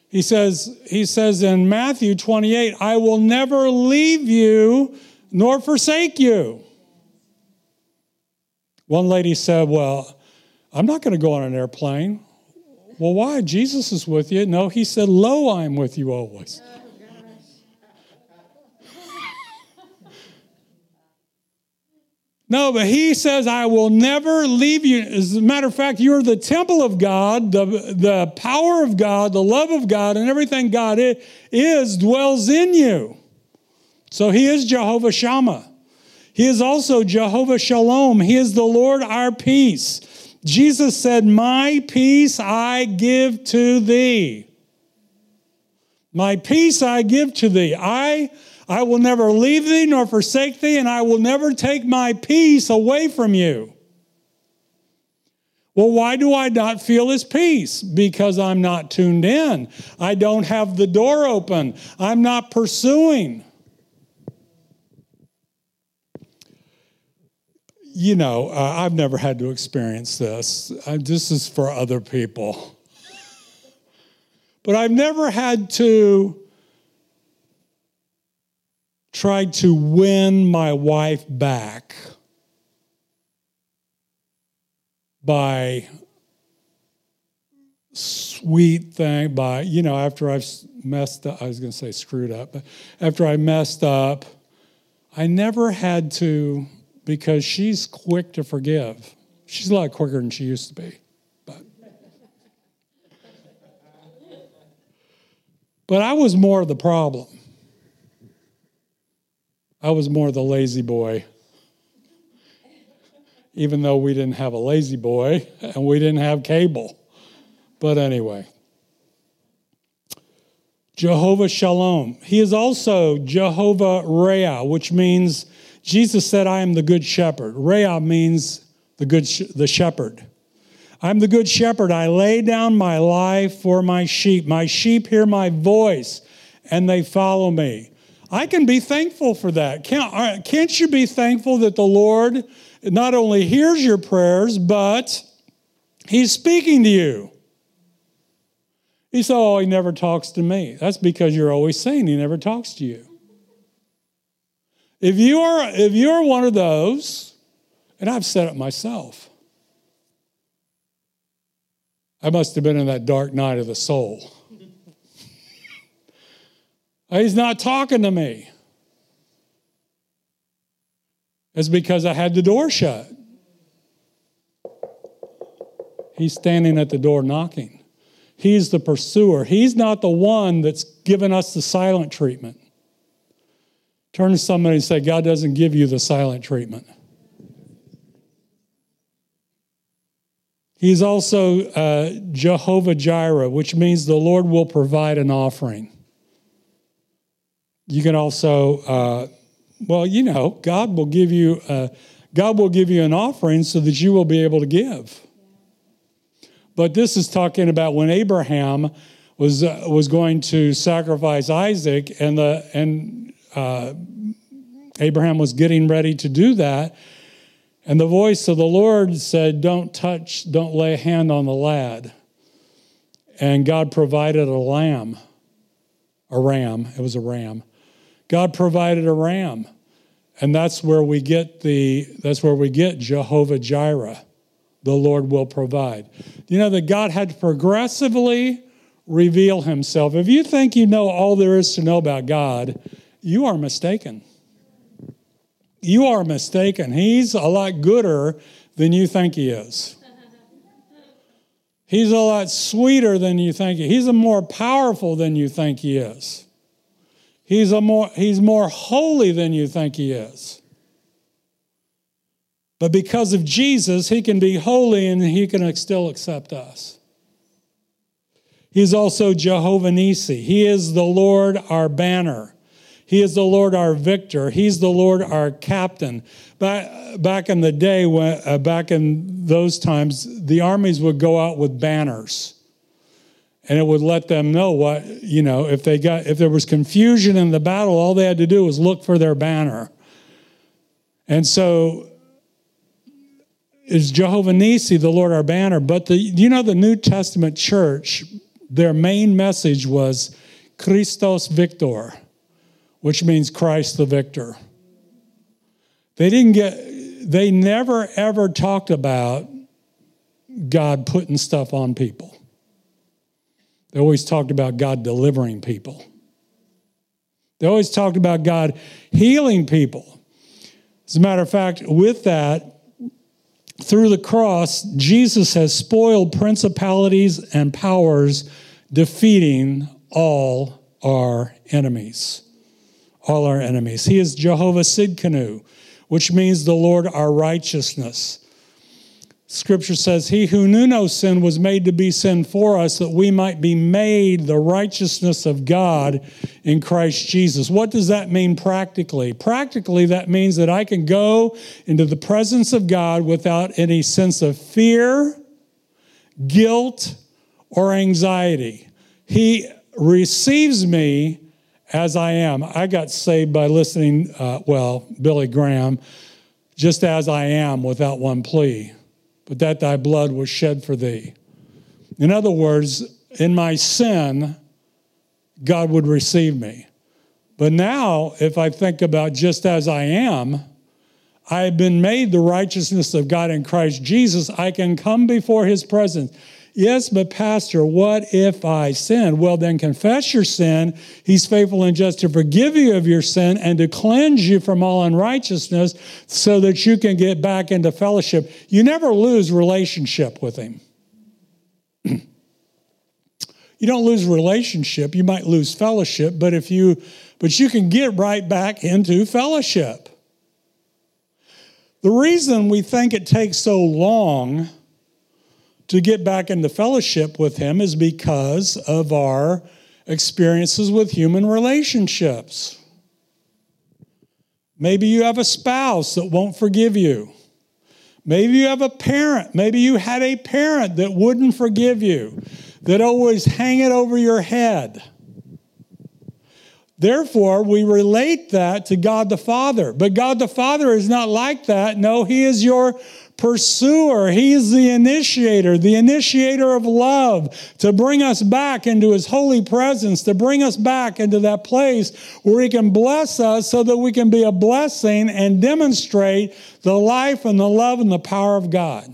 he says he says in Matthew 28, "I will never leave you nor forsake you." One lady said, "Well, I'm not going to go on an airplane." Well, why? Jesus is with you. No, he said, "Lo, I am with you always." No, but he says, I will never leave you. As a matter of fact, you're the temple of God, the, the power of God, the love of God, and everything God is dwells in you. So he is Jehovah Shammah. He is also Jehovah Shalom. He is the Lord our peace. Jesus said, My peace I give to thee. My peace I give to thee. I I will never leave thee nor forsake thee, and I will never take my peace away from you. Well, why do I not feel his peace? Because I'm not tuned in. I don't have the door open. I'm not pursuing. You know, uh, I've never had to experience this. Uh, this is for other people. but I've never had to tried to win my wife back by sweet thing by you know after i've messed up i was going to say screwed up but after i messed up i never had to because she's quick to forgive. She's a lot quicker than she used to be but. But i was more of the problem I was more the La-Z-Boy. Even though we didn't have a La-Z-Boy and we didn't have cable. But anyway. Jehovah Shalom. He is also Jehovah Rea, which means Jesus said, I am the good shepherd. Rea means the good sh- the shepherd. I'm the good shepherd. I lay down my life for my sheep. My sheep hear my voice and they follow me. I can be thankful for that. Can't, can't you be thankful that the Lord not only hears your prayers, but He's speaking to you? He said, Oh, He never talks to me. That's because you're always saying He never talks to you. If you are, if you're one of those, and I've said it myself, I must have been in that dark night of the soul. He's not talking to me. It's because I had the door shut. He's standing at the door knocking. He's the pursuer. He's not the one that's given us the silent treatment. Turn to somebody and say, God doesn't give you the silent treatment. He's also uh, Jehovah Jireh, which means the Lord will provide an offering. You can also, uh, well, you know, God will give you uh, God will give you an offering so that you will be able to give. But this is talking about when Abraham was uh, was going to sacrifice Isaac, and the and uh, Abraham was getting ready to do that, and the voice of the Lord said, "Don't touch, don't lay a hand on the lad." And God provided a lamb, a ram. It was a ram God provided a ram. And that's where we get the that's where we get Jehovah Jireh. The Lord will provide. You know that God had to progressively reveal himself. If you think you know all there is to know about God, you are mistaken. You are mistaken. He's a lot gooder than you think he is. He's a lot sweeter than you think. He's a more powerful than you think he is. He's, a more, he's more holy than you think he is. But because of Jesus, he can be holy and he can still accept us. He's also Jehovah Nisi. He is the Lord our banner. He is the Lord our victor. He's the Lord our captain. Back, back in the day, when, uh, back in those times, the armies would go out with banners. And it would let them know what, you know, if they got if there was confusion in the battle, all they had to do was look for their banner. And so is Jehovah Nisi, the Lord our banner. But the, you know, the New Testament church, their main message was Christus Victor, which means Christ the victor. They didn't get, they never ever talked about God putting stuff on people. They always talked about God delivering people. They always talked about God healing people. As a matter of fact, with that, through the cross, Jesus has spoiled principalities and powers, defeating all our enemies. All our enemies. He is Jehovah Sidkenu, which means the Lord our righteousness. Scripture says, He who knew no sin was made to be sin for us, that we might be made the righteousness of God in Christ Jesus. What does that mean practically? Practically, that means that I can go into the presence of God without any sense of fear, guilt, or anxiety. He receives me as I am. I got saved by listening, uh, well, Billy Graham, just as I am without one plea but that thy blood was shed for thee. In other words, in my sin, God would receive me. But now, if I think about just as I am, I have been made the righteousness of God in Christ Jesus. I can come before his presence. Yes, but Pastor, what if I sin? Well, then confess your sin. He's faithful and just to forgive you of your sin and to cleanse you from all unrighteousness so that you can get back into fellowship. You never lose relationship with Him. you don't lose relationship, you might lose fellowship, but if you but you can get right back into fellowship. The reason we think it takes so long to get back into fellowship with Him is because of our experiences with human relationships. Maybe you have a spouse that won't forgive you. Maybe you have a parent. Maybe you had a parent that wouldn't forgive you, that always hang it over your head. Therefore, we relate that to God the Father. But God the Father is not like that. No, He is your pursuer. He's the initiator, the initiator of love to bring us back into His holy presence, to bring us back into that place where He can bless us so that we can be a blessing and demonstrate the life and the love and the power of God.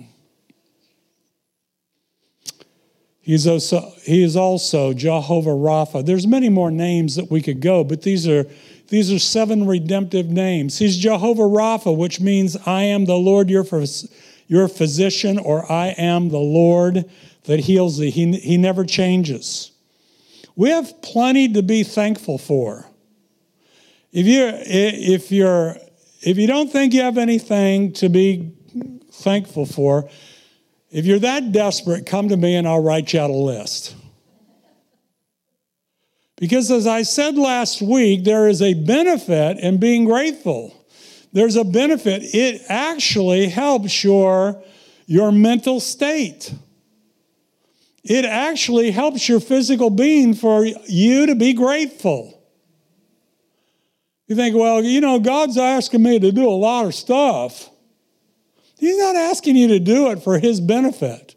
He's also, he is also Jehovah Rapha. There's many more names that we could go, but these are these are seven redemptive names. He's Jehovah Rapha, which means I am the Lord your, your physician, or I am the Lord that heals thee. He, he never changes. We have plenty to be thankful for. If you if you're if you don't think you have anything to be thankful for, if you're that desperate, come to me and I'll write you out a list. Because as I said last week, there is a benefit in being grateful. There's a benefit. It actually helps your, your mental state. It actually helps your physical being for you to be grateful. You think, well, you know, God's asking me to do a lot of stuff. He's not asking you to do it for His benefit.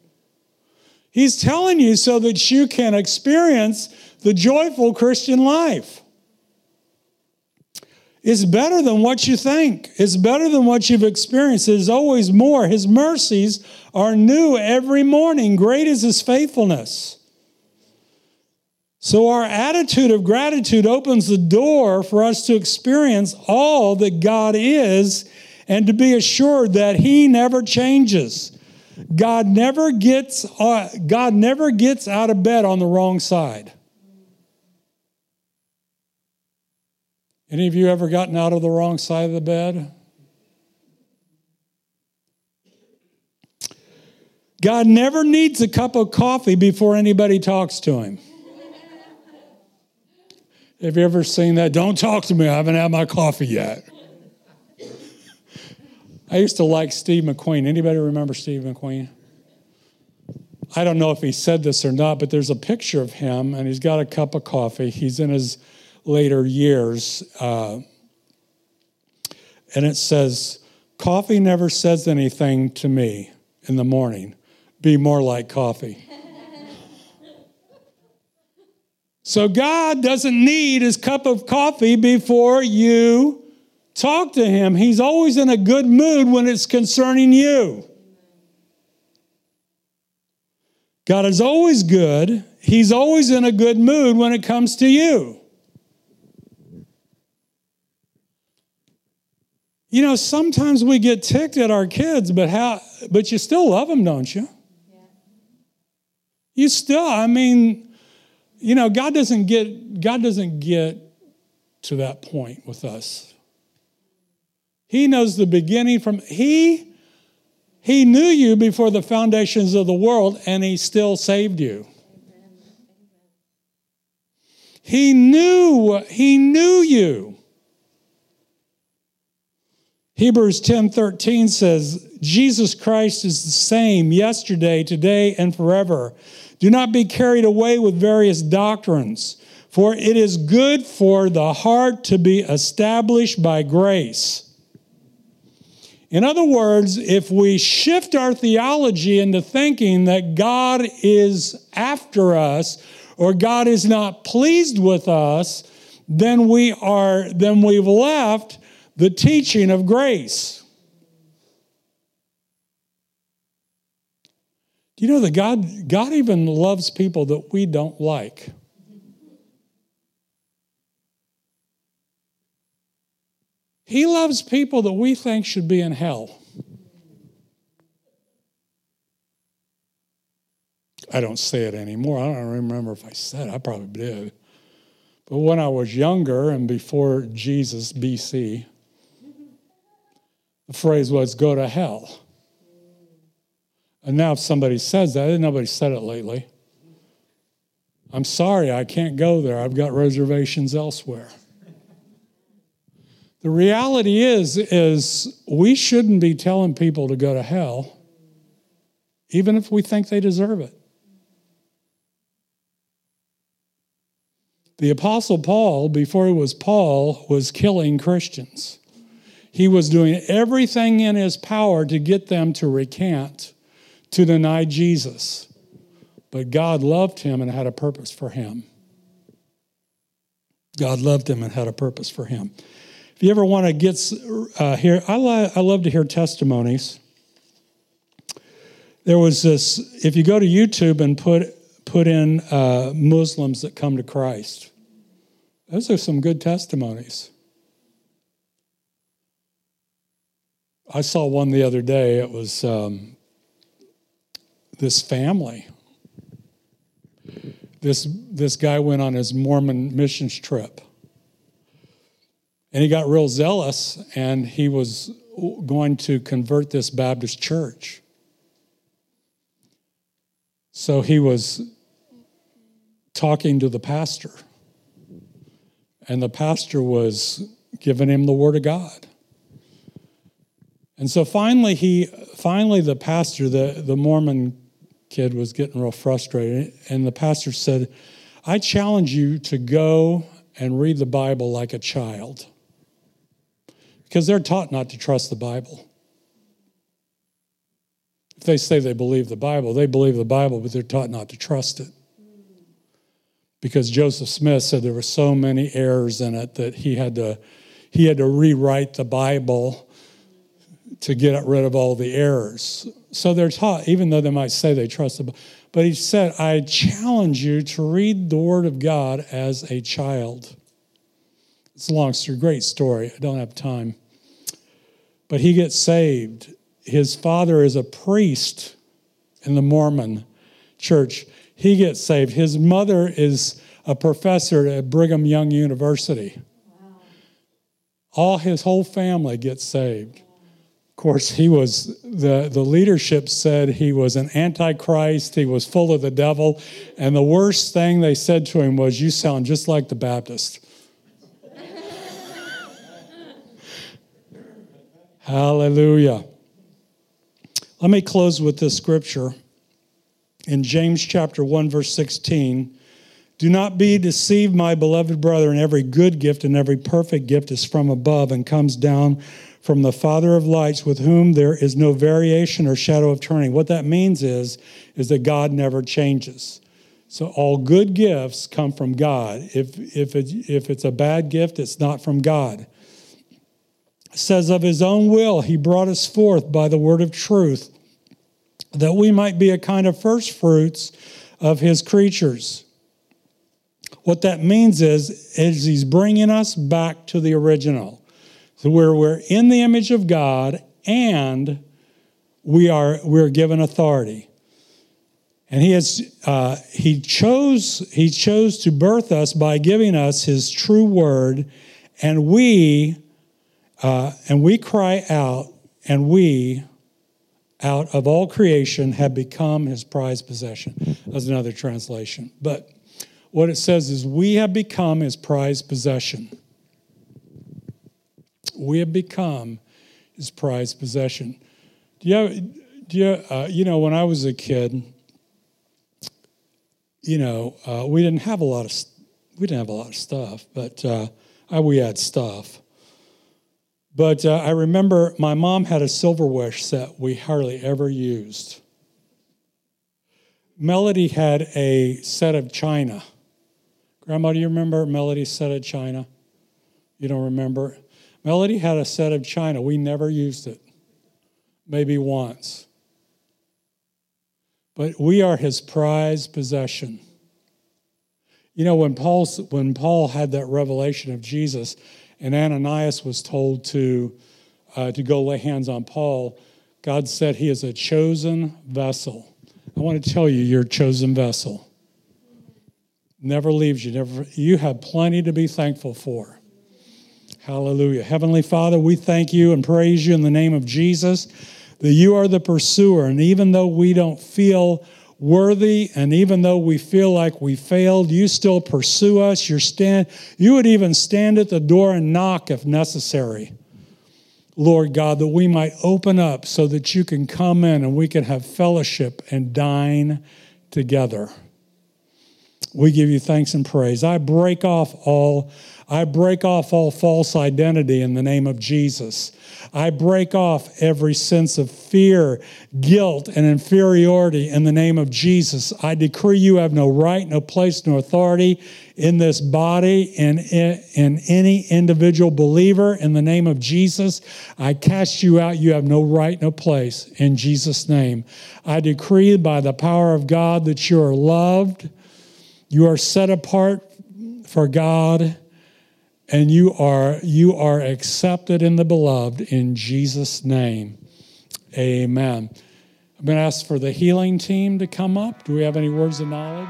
He's telling you so that you can experience the joyful Christian life. It's better than what you think. It's better than what you've experienced. There's always more. His mercies are new every morning. Great is His faithfulness. So, our attitude of gratitude opens the door for us to experience all that God is and to be assured that He never changes. God never gets, uh, God never gets out of bed on the wrong side. Any of you ever gotten out of the wrong side of the bed? God never needs a cup of coffee before anybody talks to him. Have you ever seen that? Don't talk to me. I haven't had my coffee yet. I used to like Steve McQueen. Anybody remember Steve McQueen? I don't know if he said this or not, but there's a picture of him and he's got a cup of coffee. He's in his later years. Uh, and it says, Coffee never says anything to me in the morning. Be more like coffee. so God doesn't need his cup of coffee before you talk to him. He's always in a good mood when it's concerning you. God is always good. He's always in a good mood when it comes to you. You know, sometimes we get ticked at our kids, but how but you still love them, don't you? Yeah. You still, I mean, you know, God doesn't get God doesn't get to that point with us. He knows the beginning from he he knew you before the foundations of the world and he still saved you. He knew he knew you. Hebrews 10:13 says, Jesus Christ is the same yesterday, today and forever. Do not be carried away with various doctrines, for it is good for the heart to be established by grace. In other words, if we shift our theology into thinking that God is after us or God is not pleased with us, then we are then we've left the teaching of grace. Do you know that God, God even loves people that we don't like? He loves people that we think should be in hell. I don't say it anymore. I don't remember if I said it. I probably did. But when I was younger and before Jesus, BC, the phrase was go to hell. And now if somebody says that, nobody said it lately. I'm sorry, I can't go there. I've got reservations elsewhere. The reality is is we shouldn't be telling people to go to hell even if we think they deserve it. The apostle Paul before he was Paul was killing Christians. He was doing everything in his power to get them to recant, to deny Jesus. But God loved him and had a purpose for him. God loved him and had a purpose for him. If you ever want to get uh, here, I, li- I love to hear testimonies. There was this, if you go to YouTube and put, put in uh, Muslims that come to Christ, those are some good testimonies. I saw one the other day. It was um, this family. This, this guy went on his Mormon missions trip and he got real zealous and he was going to convert this Baptist church. So he was talking to the pastor. And the pastor was giving him the word of God. And so finally he finally the pastor, the, the Mormon kid was getting real frustrated. And the pastor said, I challenge you to go and read the Bible like a child because they're taught not to trust the Bible. If they say they believe the Bible, they believe the Bible, but they're taught not to trust it. Because Joseph Smith said there were so many errors in it that he had to, he had to rewrite the Bible to get rid of all the errors. So they're taught, even though they might say they trust the Bible. But he said, I challenge you to read the Word of God as a child. It's a long story, great story. I don't have time but he gets saved. His father is a priest in the Mormon church. He gets saved. His mother is a professor at Brigham Young University. Wow. All his whole family gets saved. Of course, he was the, the leadership said he was an antichrist, he was full of the devil, and the worst thing they said to him was, You sound just like the Baptist. Hallelujah. Let me close with this scripture in James chapter 1 verse 16 do not be deceived, my beloved brother, and every good gift and every perfect gift is from above and comes down from the Father of lights, with whom there is no variation or shadow of turning. What that means is, is that God never changes. So all good gifts come from God. If, if, it, if it's a bad gift, it's not from God says, Of his own will, he brought us forth by the word of truth, that we might be a kind of first fruits of his creatures. What that means is, is he's bringing us back to the original. So where we're in the image of God and we are we're given authority. And he has uh, he chose he chose to birth us by giving us his true word, and we uh, and we cry out, and we, out of all creation, have become his prized possession. That's another translation. But what it says is, we have become his prized possession. We have become his prized possession. Do you, have, do you, uh, you know, when I was a kid, you know, uh, we didn't have a lot of we didn't have a lot of stuff, but uh, we had stuff. But uh, I remember my mom had a silverware set we hardly ever used. Melody had a set of china. Grandma, do you remember Melody's set of china? You don't remember? Melody had a set of china. We never used it, maybe once. But we are his prized possession. You know, when, Paul's, when Paul had that revelation of Jesus, and Ananias was told to, uh, to go lay hands on Paul, God said he is a chosen vessel. I want to tell you, you're a chosen vessel. Never leaves you. Never, you have plenty to be thankful for. Hallelujah. Heavenly Father, we thank you and praise you in the name of Jesus that you are the pursuer. And even though we don't feel worthy and even though we feel like we failed you still pursue us you stand you would even stand at the door and knock if necessary lord god that we might open up so that you can come in and we can have fellowship and dine together we give you thanks and praise i break off all i break off all false identity in the name of jesus I break off every sense of fear, guilt, and inferiority in the name of Jesus. I decree you have no right, no place, no authority in this body and in, in any individual believer in the name of Jesus. I cast you out. You have no right, no place in Jesus' name. I decree by the power of God that you are loved, you are set apart for God and you are you are accepted in the beloved in Jesus name. Amen. I'm going to ask for the healing team to come up. Do we have any words of knowledge?